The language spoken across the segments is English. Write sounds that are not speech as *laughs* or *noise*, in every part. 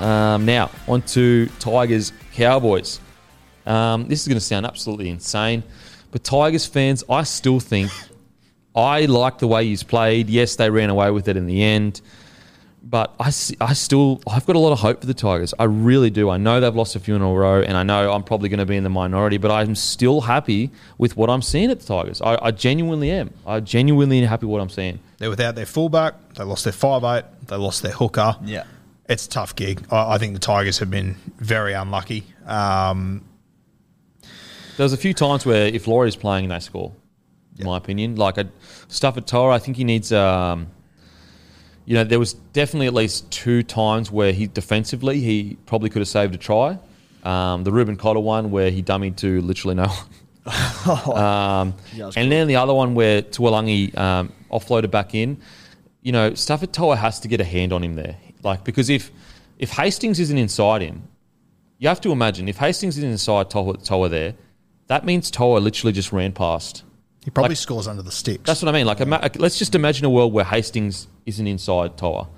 Um, now, on to Tigers Cowboys. Um, this is going to sound absolutely insane, but Tigers fans, I still think *laughs* I like the way he's played. Yes, they ran away with it in the end, but I, s- I still I've got a lot of hope for the Tigers. I really do. I know they've lost a few in a row, and I know I'm probably going to be in the minority, but I'm still happy with what I'm seeing at the Tigers. I, I genuinely am. I genuinely am happy with what I'm seeing. They're without their fullback. They lost their five eight. They lost their hooker. Yeah. It's a tough gig. I, I think the Tigers have been very unlucky. Um, There was a few times where if Laurie's playing, they score. In my opinion, like a Starford To'a, I think he needs. Um, you know, there was definitely at least two times where he defensively he probably could have saved a try. Um, the Reuben Cotter one where he dummied to literally no one. *laughs* *laughs* um, Yeah, that's and then the other one where Taulagi um, offloaded back in. You know, Starford To'a has to get a hand on him there, like because if if Hastings isn't inside him, you have to imagine if Hastings is inside Toa, Toa there, that means Toa literally just ran past. he probably Like- scores under the sticks. That's what I mean. Like, ima- let's just imagine a world where Hastings isn't inside Toa.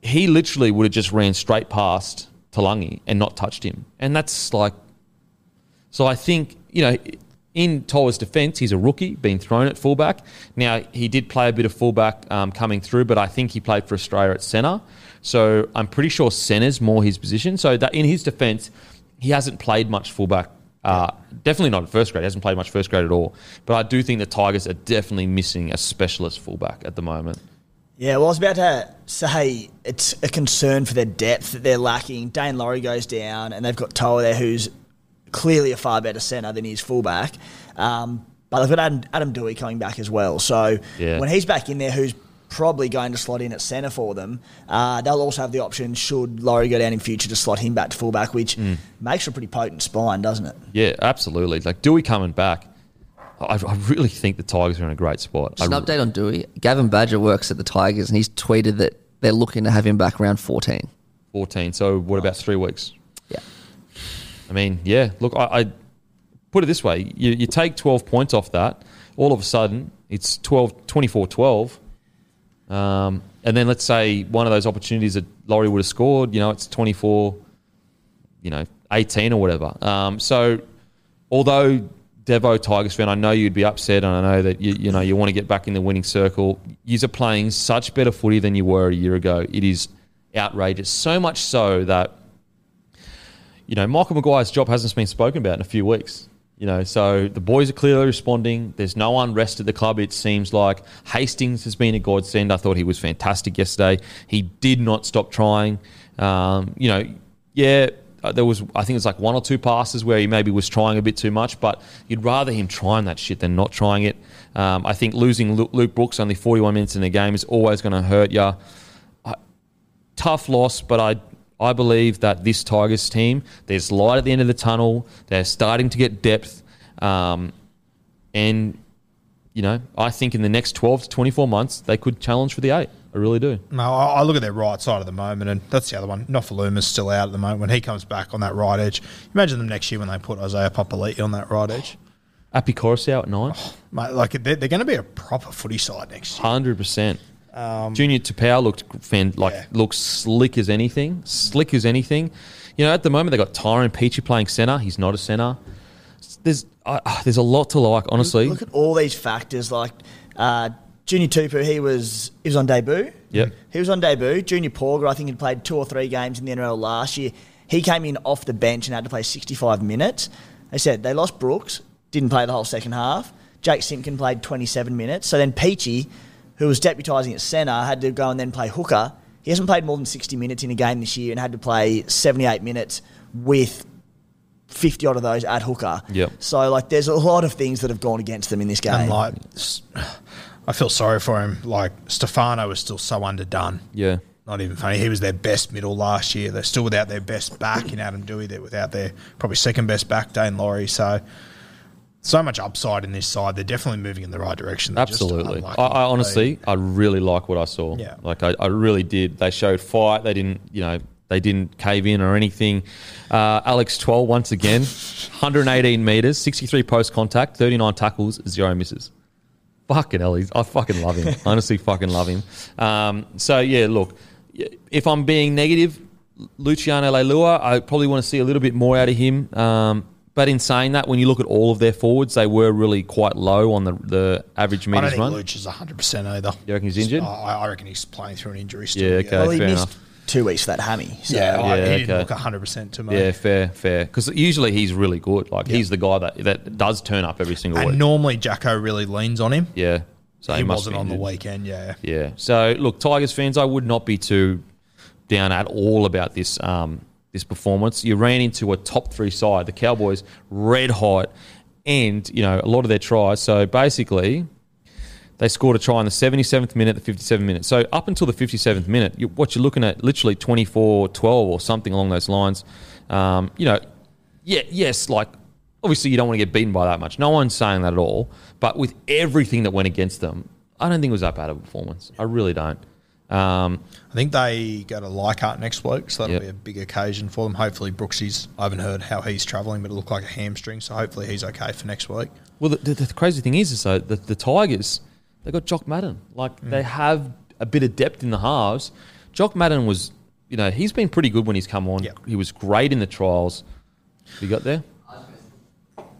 He literally would have just ran straight past Taulagi and not touched him, and that's like. So I think you know, in Toa's defence, he's a rookie, being thrown at fullback. Now he did play a bit of fullback um, coming through, but I think he played for Australia at centre. So I'm pretty sure centre's more his position. So that in his defence, he hasn't played much fullback. Uh, definitely not at first grade. He hasn't played much first grade at all. But I do think the Tigers are definitely missing a specialist fullback at the moment. Yeah, well, I was about to say it's a concern for their depth that they're lacking. Daine Laurie goes down, and they've got Toa there, who's clearly a far better centre than his fullback. Um, but they've got Adam, Adam Doueihi coming back as well. So Yeah. when he's back in there, who's probably going to slot in at centre for them, uh, they'll also have the option, should Laurie go down in future, to slot him back to fullback, which Mm. makes for a pretty potent spine, doesn't it? Yeah, absolutely. Like Doueihi coming back, I, I really think the Tigers are in a great spot. Just I an update on Doueihi. Gavin Badger works at the Tigers, and he's tweeted that they're looking to have him back around 14. 14. So what about three weeks? I mean, yeah. Look, I, I put it this way: you, you take 12 points off that, all of a sudden it's 12, 24-12. Um, and then let's say one of those opportunities that Laurie would have scored, you know, it's 24, you know, 18 or whatever. Um, so although Devo Tigers fan, I know you'd be upset, and I know that you you know you want to get back in the winning circle. You're playing such better footy than you were a year ago. It is outrageous, so much so that you know Michael Maguire's job hasn't been spoken about in a few weeks. You know, so the boys are clearly responding. There's no unrest at the club. It seems like Hastings has been a godsend. I thought he was fantastic yesterday. He did not stop trying. Um, you know, yeah, uh, there was I think it was like one or two passes where he maybe was trying a bit too much, but you'd rather him trying that shit than not trying it. Um, I think losing Luke Brooks only 41 minutes in the game is always going to hurt you. Tough loss, but I I believe that this Tigers team, there's light at the end of the tunnel. They're starting to get depth. Um, and, you know, I think in the next 12 to 24 months, they could challenge for the eight. I really do. No, I look at their right side at the moment, and that's the other one. Nofoaluma's still out at the moment. When he comes back on that right edge, imagine them next year when they put Isaiah Papali'i on that right edge. Api Koroisau out at nine. Oh, mate, like they're, they're going to be a proper footy side next year. 100%. Um, Junior Tupou looked fan, like yeah. looks slick as anything, slick as anything. You know, at the moment they got Tyrone Peachey playing center. He's not a center. There's uh, there's a lot to like, honestly. Look at all these factors. Like uh, Junior Tupou, he was he was on debut. Yeah, he was on debut. Junior Pauga, I think he played two or three games in the NRL last year. He came in off the bench and had to play 65 minutes. They said they lost Brooks, didn't play the whole second half. Jake Simpkin played 27 minutes. So then Peachey who was deputising at centre, had to go and then play hooker. He hasn't played more than 60 minutes in a game this year and had to play 78 minutes with 50 odd of those at hooker. Yep. So, like, there's a lot of things that have gone against them in this game. And like, s- *sighs* I feel sorry for him. Like Stefano was still so underdone. yeah. Not even funny. He was their best middle last year. They're still without their best back in Adam Doueihi. They're without their probably second best back, Daine Laurie. So, so much upside in this side. They're definitely moving in the right direction. They're Absolutely. I, I honestly, I really like what I saw. Yeah. Like I, I really did. They showed fight. They didn't, you know, they didn't cave in or anything. Uh, Alex Twal once again, *laughs* 118 meters, 63 post contact, 39 tackles, zero misses. Fucking hell, he's, I fucking love him. *laughs* Honestly, fucking love him. Um, so yeah, look, if I'm being negative, Luciano Leilua, I probably want to see a little bit more out of him. Um, but in saying that, when you look at all of their forwards, they were really quite low on the, the average I don't meters think run. Luch is 100% either. You reckon he's injured? I, I reckon he's playing through an injury still. Yeah, okay. well, he fair missed enough. two weeks for that hammy. So. Yeah, I- Yeah, he didn't okay. look 100% to me. Yeah, fair, fair. Because usually he's really good. Like he's the guy that that does turn up every single And week. normally Jacko really leans on him. yeah, so he must wasn't be on the injured. weekend, yeah. Yeah. So look, Tigers fans, I would not be too down at all about this um, this performance. You ran into a top three side, the Cowboys, red hot, and you know a lot of their tries. So basically, they scored a try in the 77th minute, the 57th minute. So up until the 57th minute, you, what you're looking at, literally 24-12 or something along those lines. Um, you know, yeah, yes, like obviously you don't want to get beaten by that much. No one's saying that at all. But with everything that went against them, I don't think it was that bad of a performance. I really don't. Um, I think they go to Leichhardt next week, so that'll Yep. be a big occasion for them. Hopefully, Brooksy's, I haven't heard how he's travelling, but it looked like a hamstring, so hopefully he's okay for next week. well, the, the, the crazy thing is, is though, the, the Tigers, they got Jock Madden. Like they have a bit of depth in the halves. Jock Madden was, you know, he's been pretty good when he's come on. Yep. He was great in the trials. You got there?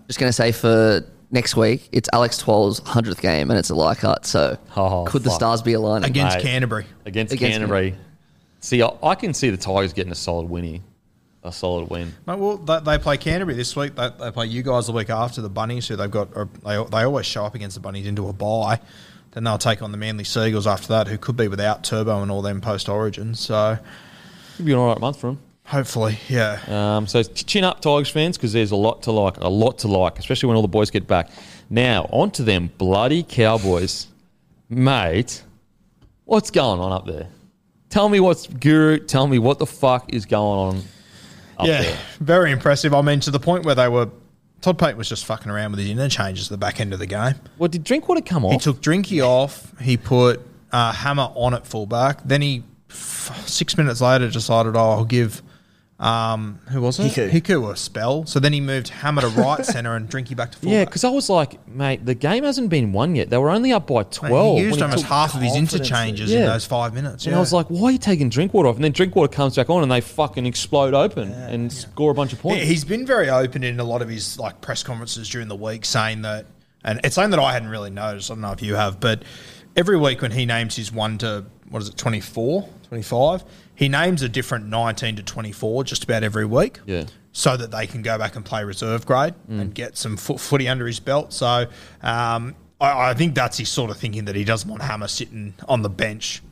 Just going to say for next week, it's Alex Twal's 100th game and it's a Leichhardt. So Oh, could the stars be aligning? Against Mate. Canterbury. Against, Against Canterbury. See, I, I can see the Tigers getting a solid win here. A solid win. Mate, well, they, they play Canterbury this week. They, they play you guys the week after the Bunnies, who they've got. Or they, they always show up against the Bunnies into a bye. Then they'll take on the Manly Seagulls after that, who could be without Turbo and all them post Origin. So Could be an all right month for him. Hopefully, yeah. Um, so chin up, Tigers fans, because there's a lot to like, a lot to like, especially when all the boys get back. Now, on to them bloody Cowboys. Mate, what's going on up there? Tell me what's, Guru, tell me what the fuck is going on up yeah, there. very impressive. I mean, to the point where they were. Todd Payten was just fucking around with his interchanges at the back end of the game. Well, did Drinkwater come off? He took Drinky off. He put uh, Hammer on at fullback. Then he, f- six minutes later, decided, oh, I'll give, um, who was it? Hiku. Hiku a spell. So then he moved Hammer to *laughs* right centre and Drinky back to fullback. yeah, because I was like, mate, the game hasn't been won yet. They were only up by Mate, 12. he used when almost took half of his interchanges Yeah. in those five minutes. And yeah. I was like, why are you taking Drinkwater off? And then Drinkwater comes back on and they fucking explode open and score a bunch of points. Yeah, he's been very open in a lot of his like press conferences during the week, saying that, and it's something that I hadn't really noticed. I don't know if you have, but every week when he names his one to what is it, 24, 25, he names a different nineteen to twenty four just about every week. Yeah. So that they can go back and play reserve grade and get some foot, footy under his belt. So um, I, I think that's his sort of thinking that he doesn't want Hammer sitting on the bench,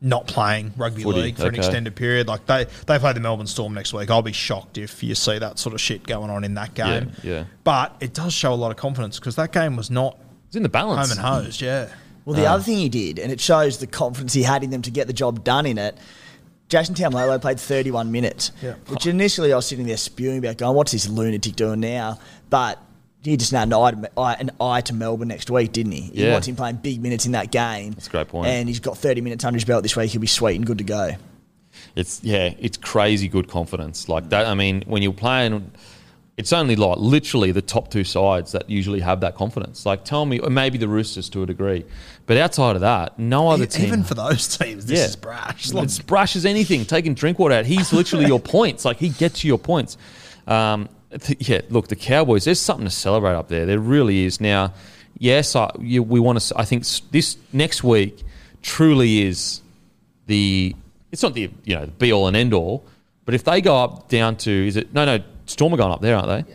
not playing rugby Footy, league for an extended period. Like they they play the Melbourne Storm next week. I'll be shocked if you see that sort of shit going on in that game. Yeah, yeah. But it does show a lot of confidence because that game was not It's in the balance. home and hosed. Yeah. Well, the other thing he did, and it shows the confidence he had in them to get the job done in it. Jason Taumalolo played 31 minutes, Yeah. which initially I was sitting there spewing about, going, "What's this lunatic doing now?" But he just had an eye, to, eye- an eye to Melbourne next week, didn't he? He Yeah. wants him playing big minutes in that game. That's a great point. And he's got 30 minutes under his belt this week. He'll be sweet and good to go. It's yeah, it's crazy good confidence like that. I mean, when you're playing, it's only like literally the top two sides that usually have that confidence. Like, tell me, or maybe the Roosters to a degree, but outside of that, no other team. Even for those teams, this is brash. Like, It's brash as anything. Taking Drinkwater out. He's literally your *laughs* points. Like he gets you your points. Um, th- yeah, look, the Cowboys. There's something to celebrate up there. There really is. Now, yes, I, you, we want to. I think this next week truly is the. It's not the you know the be all and end all, but if they go up down to is it no no Storm are going up there, aren't they?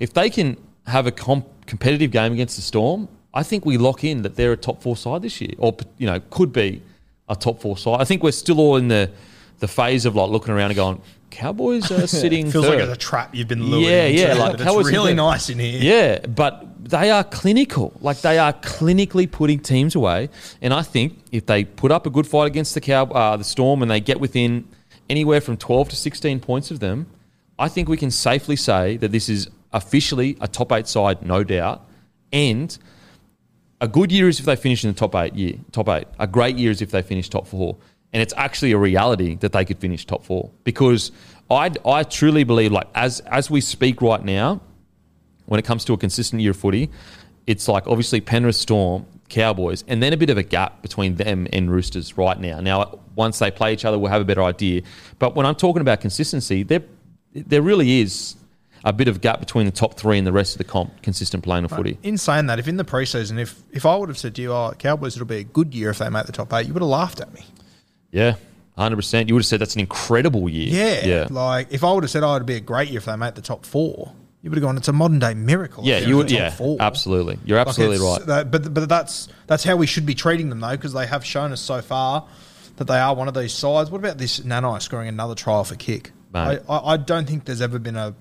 If they can have a comp- competitive game against the Storm, I think we lock in that they're a top four side this year, or you know could be a top four side. I think we're still all in the the phase of like looking around and going, Cowboys are *laughs* sitting. feels third. like it's a trap you've been lured Yeah, into. yeah, like *laughs* Cowboys it's really nice in here. Yeah, but they are clinical. Like they are clinically putting teams away. And I think if they put up a good fight against the Cow, uh, the Storm, and they get within anywhere from twelve to sixteen points of them, I think we can safely say that this is officially a top eight side, no doubt. And a good year is if they finish in the top eight. Year top eight. A great year is if they finish top four. And it's actually a reality that they could finish top four because I I truly believe like as as we speak right now, when it comes to a consistent year of footy, it's like obviously Penrith Storm, Cowboys, and then a bit of a gap between them and Roosters right now. Now, once they play each other, we'll have a better idea. But when I'm talking about consistency, there there really is a bit of gap between the top three and the rest of the comp, consistent playing of footy. In saying that, if in the preseason, if if I would have said to you, "Oh, Cowboys, it'll be a good year if they make the top eight, you would have laughed at me. Yeah, hundred percent. You would have said that's an incredible year. Yeah, yeah, Like if I would have said, "Oh, it'd be a great year if they make the top four, you would have gone, "It's a modern day miracle." yeah. You would. Yeah, four." absolutely. You're absolutely it's- right. that- but but that's that's how we should be treating them though, because they have shown us so far that they are one of these sides. What about this Nanai scoring another try off a kick? I. I, I don't think there's ever been a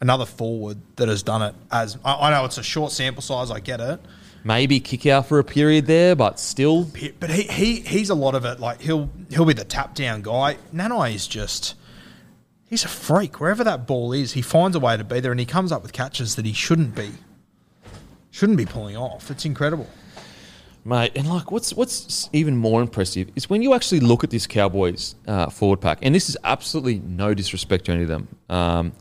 another forward that has done it as. I, I know it's a short sample size. I get it. Maybe kick out for a period there, but still, But he, he he's a lot of it. Like he'll he'll be the tap down guy. Nanai is just he's a freak. Wherever that ball is, he finds a way to be there, and he comes up with catches that he shouldn't be shouldn't be pulling off. It's incredible. Mate, and like, what's what's even more impressive is when you actually look at this Cowboys uh, forward pack, and this is absolutely no disrespect to any of them. Um,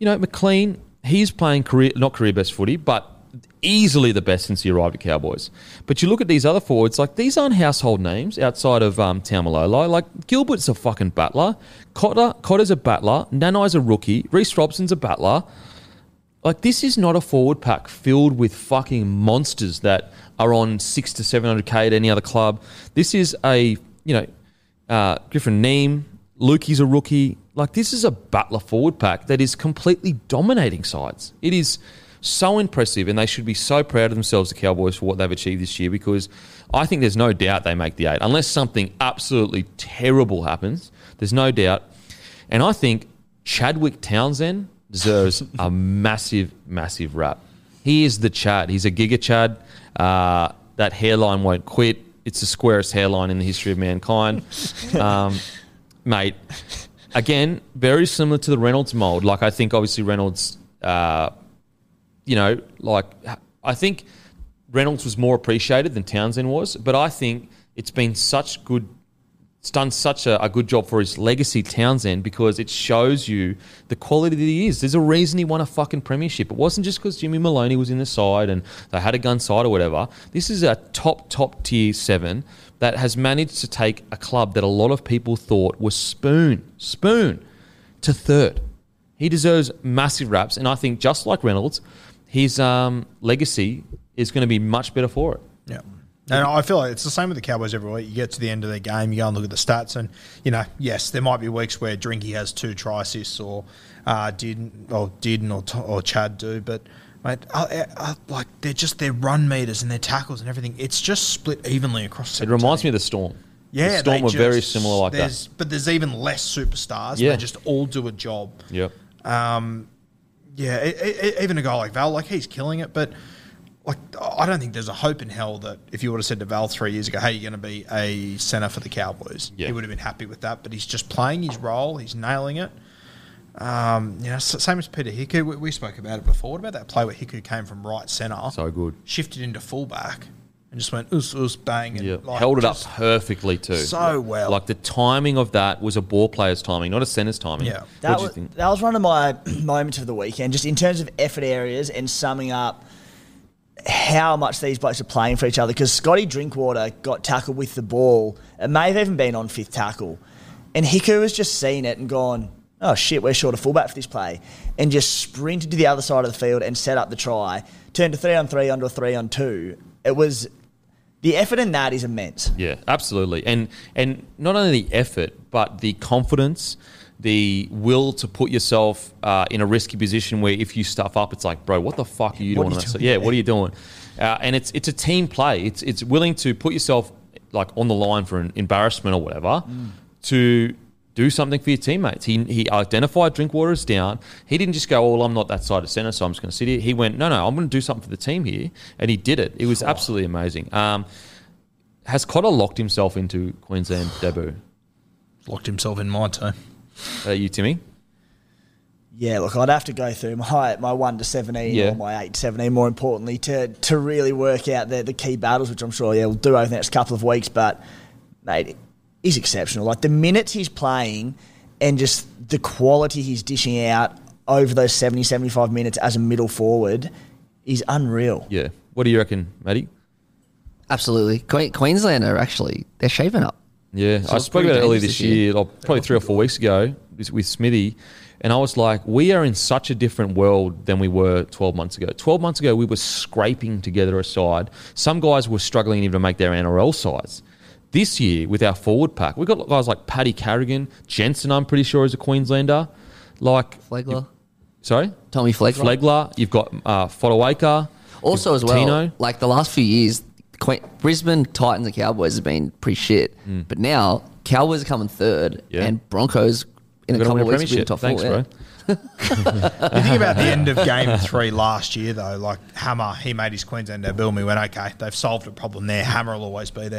you know, McLean, he's playing career not career best footy, but easily the best since he arrived at Cowboys. But you look at these other forwards, like these aren't household names outside of um, Taumalolo. Like Gilbert's a fucking battler, Cotter Cotter's a battler, Nanai's a rookie, Reece Robson's a battler. Like this is not a forward pack filled with fucking monsters that are on six to seven hundred k at any other club. This is a you know uh, Griffin Neame, Lukey's a rookie. Like this is a Butler forward pack that is completely dominating sides. It is so impressive, and they should be so proud of themselves, the Cowboys, for what they've achieved this year. Because I think there's no doubt they make the eight, unless something absolutely terrible happens. There's no doubt, and I think Chadwick Townsend deserves *laughs* a massive, massive rap. He is the Chad. He's a Giga Chad. Uh, that hairline won't quit. It's the squarest hairline in the history of mankind. *laughs* Um, mate, again, very similar to the Reynolds mold. Like, I think obviously Reynolds, uh, you know, like, I think Reynolds was more appreciated than Townsend was, but I think it's been such good it's done such a, a good job for his legacy, Townsend, because it shows you the quality that he is. There's a reason he won a fucking premiership. It wasn't just because Jimmy Maloney was in the side and they had a gun side or whatever. This is a top, top tier seven that has managed to take a club that a lot of people thought was spoon, spoon to third. He deserves massive raps, and I think just like Reynolds, his um, legacy is going to be much better for it. Yeah. And I feel like it's the same with the Cowboys every week. You get to the end of their game, you go and look at the stats, and you know, yes, there might be weeks where Drinky has two try assists, or uh, did or didn't, or, or Chad do, but mate, uh, uh, like they're just their run meters and their tackles and everything. It's just split evenly across. It reminds me of the Storm. Yeah, the Storm were very similar like that. But there's even less superstars. Yeah. They just all do a job. Yep. Um, yeah, e- e- even a guy like Val, like he's killing it, but like I don't think there's a hope in hell that if you would have said to Val three years ago, "Hey, you're going to be a center for the Cowboys," Yeah. he would have been happy with that. But he's just playing his role. He's nailing it. Um, you know, same as Peter Hiku. We, we spoke about it before. What about that play where Hiku came from right centre, So good. shifted into fullback, and just went us us bang, and Yeah, like, held it up perfectly too. so well. Like the timing of that was a ball player's timing, not a center's timing. Yeah. That what do you was, think? that was one of my *clears throat* moments of the weekend, just in terms of effort areas and summing up how much these blokes are playing for each other. Because Scotty Drinkwater got tackled with the ball. It may have even been on fifth tackle. And Hiku has just seen it and gone, oh shit, we're short of fullback for this play. And just sprinted to the other side of the field and set up the try. Turned to three on three onto a three on two. It was. The effort in that is immense. Yeah, absolutely. And and not only the effort, but the confidence, the will to put yourself uh, in a risky position where if you stuff up, it's like, bro, what the fuck are you What doing? are you that side? doing Yeah, what are you doing? Uh, and it's it's a team play. It's it's willing to put yourself like on the line for an embarrassment or whatever Mm. to do something for your teammates. He he identified Drinkwater as down. He didn't just go, "Oh, well, I'm not that side of centre, so I'm just going to sit here." He went, "No, no, I'm going to do something for the team here," and he did it. It was absolutely amazing. Um, has Cotter locked himself into Queensland debut? locked himself in my team. Uh, you, Timmy? Yeah, look, I'd have to go through my my one to seventeen Yeah. or my eight to seventeen, more importantly, to to really work out the the key battles, which I'm sure yeah we'll do over the next couple of weeks. But mate, he's exceptional. Like the minutes he's playing, and just the quality he's dishing out over those 70, 75 minutes as a middle forward is unreal. Yeah. What do you reckon, Matty? Absolutely. Que- Queensland are actually they're shaping up. Yeah, So I spoke about it earlier this year. year, probably three or four weeks ago, with with Smithy, and I was like, we are in such a different world than we were 12 months ago. 12 months ago, we were scraping together a side. Some guys were struggling even to make their NRL sides. This year, with our forward pack, we've got guys like Paddy Carrigan, Jensen, I'm pretty sure, is a Queenslander. Like, Flegler, sorry? Tommy Flegler. Flegler, you've got uh, Fodawaker. Also, as well, Tino. like the last few years, Que- Brisbane Titans and Cowboys have been pretty shit. But now Cowboys are coming third, Mm. Yeah. and Broncos in a We're gonna couple of weeks will be premiership. top Thanks, four. yeah. bro. You think about the *laughs* end of game three last year, though, like Hammer, he made his Queensland debut, and we went, okay, they've solved a problem there. Hammer will always be there.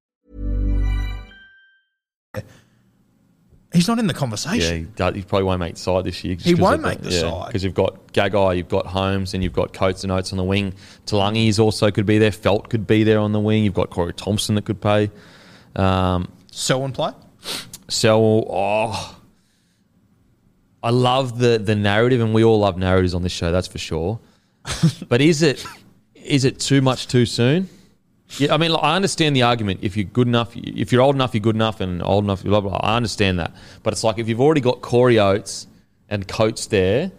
He's not in the Yeah, conversation. he, does, he probably won't make the side this year. He won't make the side. because you've got Gagai, you've got Holmes, and you've got Coates and Oates on the wing. Taulagi's also could be there. Feldt could be there on the wing. You've got Corey Thompson that could play. Um, Selwyn play? so, oh, I love the the narrative, and we all love narratives on this show. That's for sure. *laughs* but is it is it too much too soon? Yeah, I mean, like, I understand the argument. If you're good enough, if you're old enough, you're good enough, and old enough, blah blah. blah. I understand that, but it's like if you've already got Corey Oates and Coates there.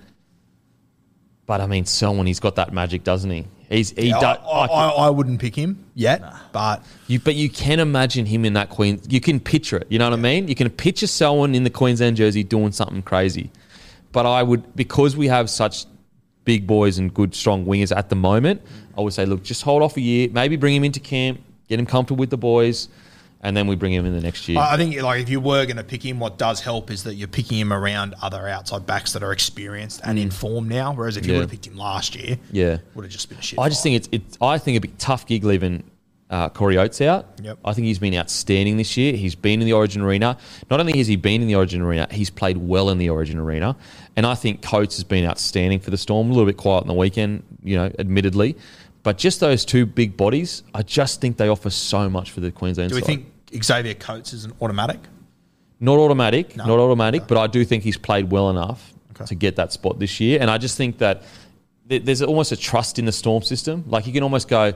But I mean, Selwyn, he's got that magic, doesn't he? He's he I, does. I, I, I wouldn't pick him yet, but You, but you can imagine him in that Queen. You can picture it. You know what I mean? You can picture Selwyn in the Queensland jersey doing something crazy. But I would, because we have such big boys and good, strong wingers at the moment, I would say, look, just hold off a year. Maybe bring him into camp, get him comfortable with the boys, and then we bring him in the next year. I think like if you were going to pick him, what does help is that you're picking him around other outside backs that are experienced and in form now. Whereas if you Mm. Yeah. would have picked him last year, yeah. would have just been a shit. I just fight. think it's, it's I think it'd be tough gig leaving uh, Corey Oates out. Yep. I think he's been outstanding this year. He's been in the Origin arena. Not only has he been in the Origin arena, he's played well in the Origin arena. And I think Coates has been outstanding for the Storm. A little bit quiet on the weekend, you know, admittedly. But just those two big bodies, I just think they offer so much for the Queensland Do we side. think Xavier Coates is an automatic? Not automatic, No. not automatic, but I do think he's played well enough Okay. to get that spot this year. And I just think that there's almost a trust in the Storm system. Like you can almost go,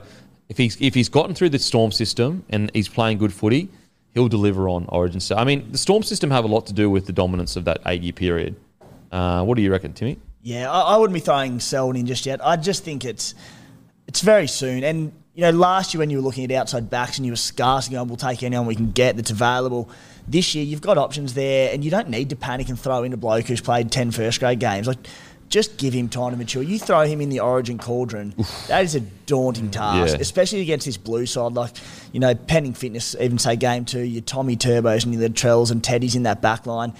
if he's if he's gotten through the Storm system and he's playing good footy, he'll deliver on Origin. So I mean, the Storm system have a lot to do with the dominance of that eight year period. Uh, what do you reckon, Timmy? Yeah, I, I wouldn't be throwing Selwyn in just yet. I just think it's it's very soon, and you know, last year when you were looking at outside backs and you were scarce and going, we'll take anyone we can get that's available. This year you've got options there and you don't need to panic and throw in a bloke who's played 10 first grade games. Like, just give him time to mature. You throw him in the Origin cauldron, that is a daunting task, Yeah. especially against this blue side. Like, you know, pending fitness, even say game two, your Tommy Turbos and your Trells and Teddy's in that back line.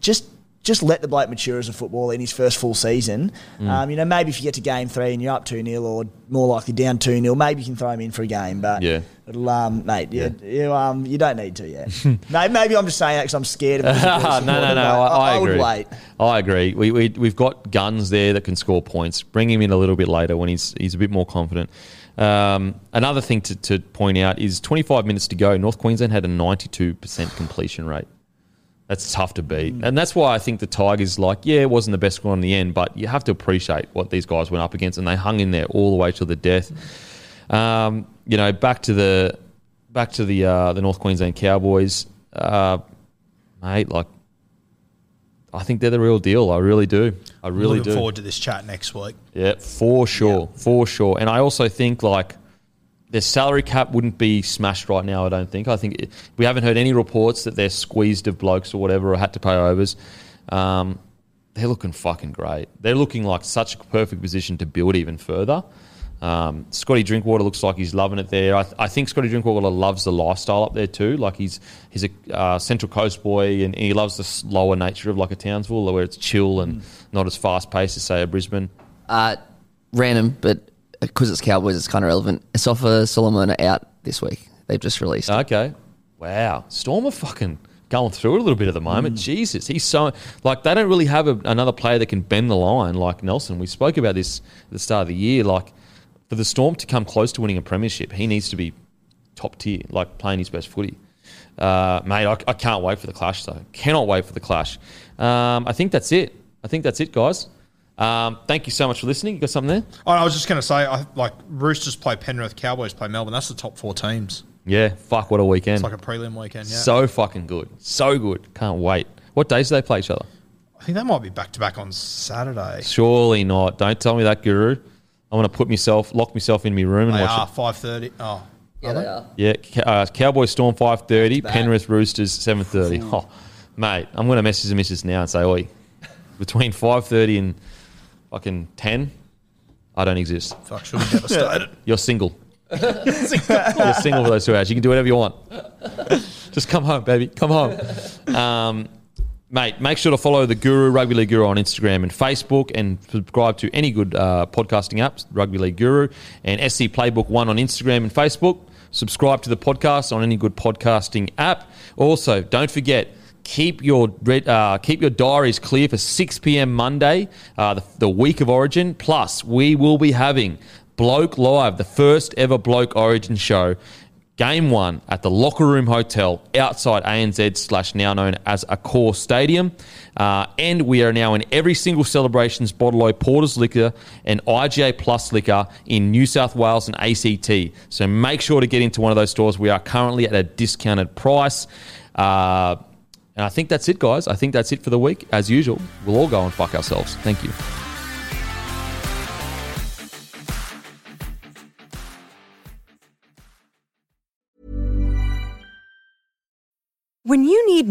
Just just let the bloke mature as a footballer in his first full season. Mm. Um, you know, maybe if you get to game three and you're up 2 0 or more likely down 2 0, maybe you can throw him in for a game. But, Yeah. it'll, um, mate, you, you, um, you don't need to yet. *laughs* May- maybe I'm just saying that because I'm scared of *laughs* no, no, no. I, I, would agree. wait. I agree. We, we we've got guns there that can score points. Bring him in a little bit later when he's he's a bit more confident. Um, another thing to, to point out is 25 minutes to go. North Queensland had a 92% completion rate. That's tough to beat, and that's why I think the Tigers, like, yeah, it wasn't the best score in the end, but you have to appreciate what these guys went up against, and they hung in there all the way to the death. Um, you know, back to the back to the uh, the North Queensland Cowboys, uh, mate. Like, I think they're the real deal. I really do. I really do. Looking do. forward to this chat next week. Yeah, for sure, for sure. And I also think like their salary cap wouldn't be smashed right now. I don't think. I think it, we haven't heard any reports that they're squeezed of blokes or whatever or had to pay overs. Um, they're looking fucking great. They're looking like such a perfect position to build even further. Um, Scotty Drinkwater looks like he's loving it there. I, th- I think Scotty Drinkwater loves the lifestyle up there too. Like he's he's a uh, Central Coast boy and he loves the slower nature of like a Townsville where it's chill and not as fast paced as say a Brisbane. Uh, random, but because it's Cowboys, it's kind of relevant. Asofa-Solomona are out this week. They've just released. Okay. Wow. Storm are fucking going through it a little bit at the moment. Jesus. He's so, like, they don't really have a, another player that can bend the line like Nelson. We spoke about this at the start of the year. Like, for the Storm to come close to winning a premiership, he needs to be top tier, like playing his best footy. Uh, mate, I, I can't wait for the clash, though. Cannot wait for the clash. Um, I think that's it. I think that's it, guys. Um, thank you so much for listening. You got something there? Oh, I was just going to say, I, like Roosters play Penrith, Cowboys play Melbourne. That's the top four teams. Yeah, fuck, what a weekend. It's like a prelim weekend. Yeah, So fucking good. So good. Can't wait. What days do they play each other? I think they might be back to back on Saturday. Surely not. Don't tell me that, Guru. I want to put myself, lock myself in my room and They watch are it. five thirty. Oh, yeah, they are. Yeah, Ca- uh, Cowboys Storm five thirty, Penrith Roosters seven thirty. *laughs* Oh, mate, I'm going to message the missus now and say, "Oi, between five thirty and fucking ten, I don't exist. fuck, should be devastated. *laughs* You're single. *laughs* You're single for those two hours. You can do whatever you want. Just come home, baby. Come home. Um, mate, make sure to follow the Guru, Rugby League Guru on Instagram and Facebook and subscribe to any good uh, podcasting apps, Rugby League Guru, and SC Playbook 1 on Instagram and Facebook. Subscribe to the podcast on any good podcasting app. Also, don't forget, keep your uh, keep your diaries clear for 6 p.m. Monday, uh, the, the week of Origin. Plus, we will be having Bloke Live, the first ever Bloke Origin show. Game one at the Locker Room Hotel outside ANZ slash now known as Accor Stadium. Uh, and we are now in every single celebrations Bottle Porter's Liquor and IGA Plus Liquor in New South Wales and ACT. So make sure to get into one of those stores. We are currently at a discounted price. Uh, and I think that's it, guys. I think that's it for the week. As usual, we'll all go and fuck ourselves. Thank you.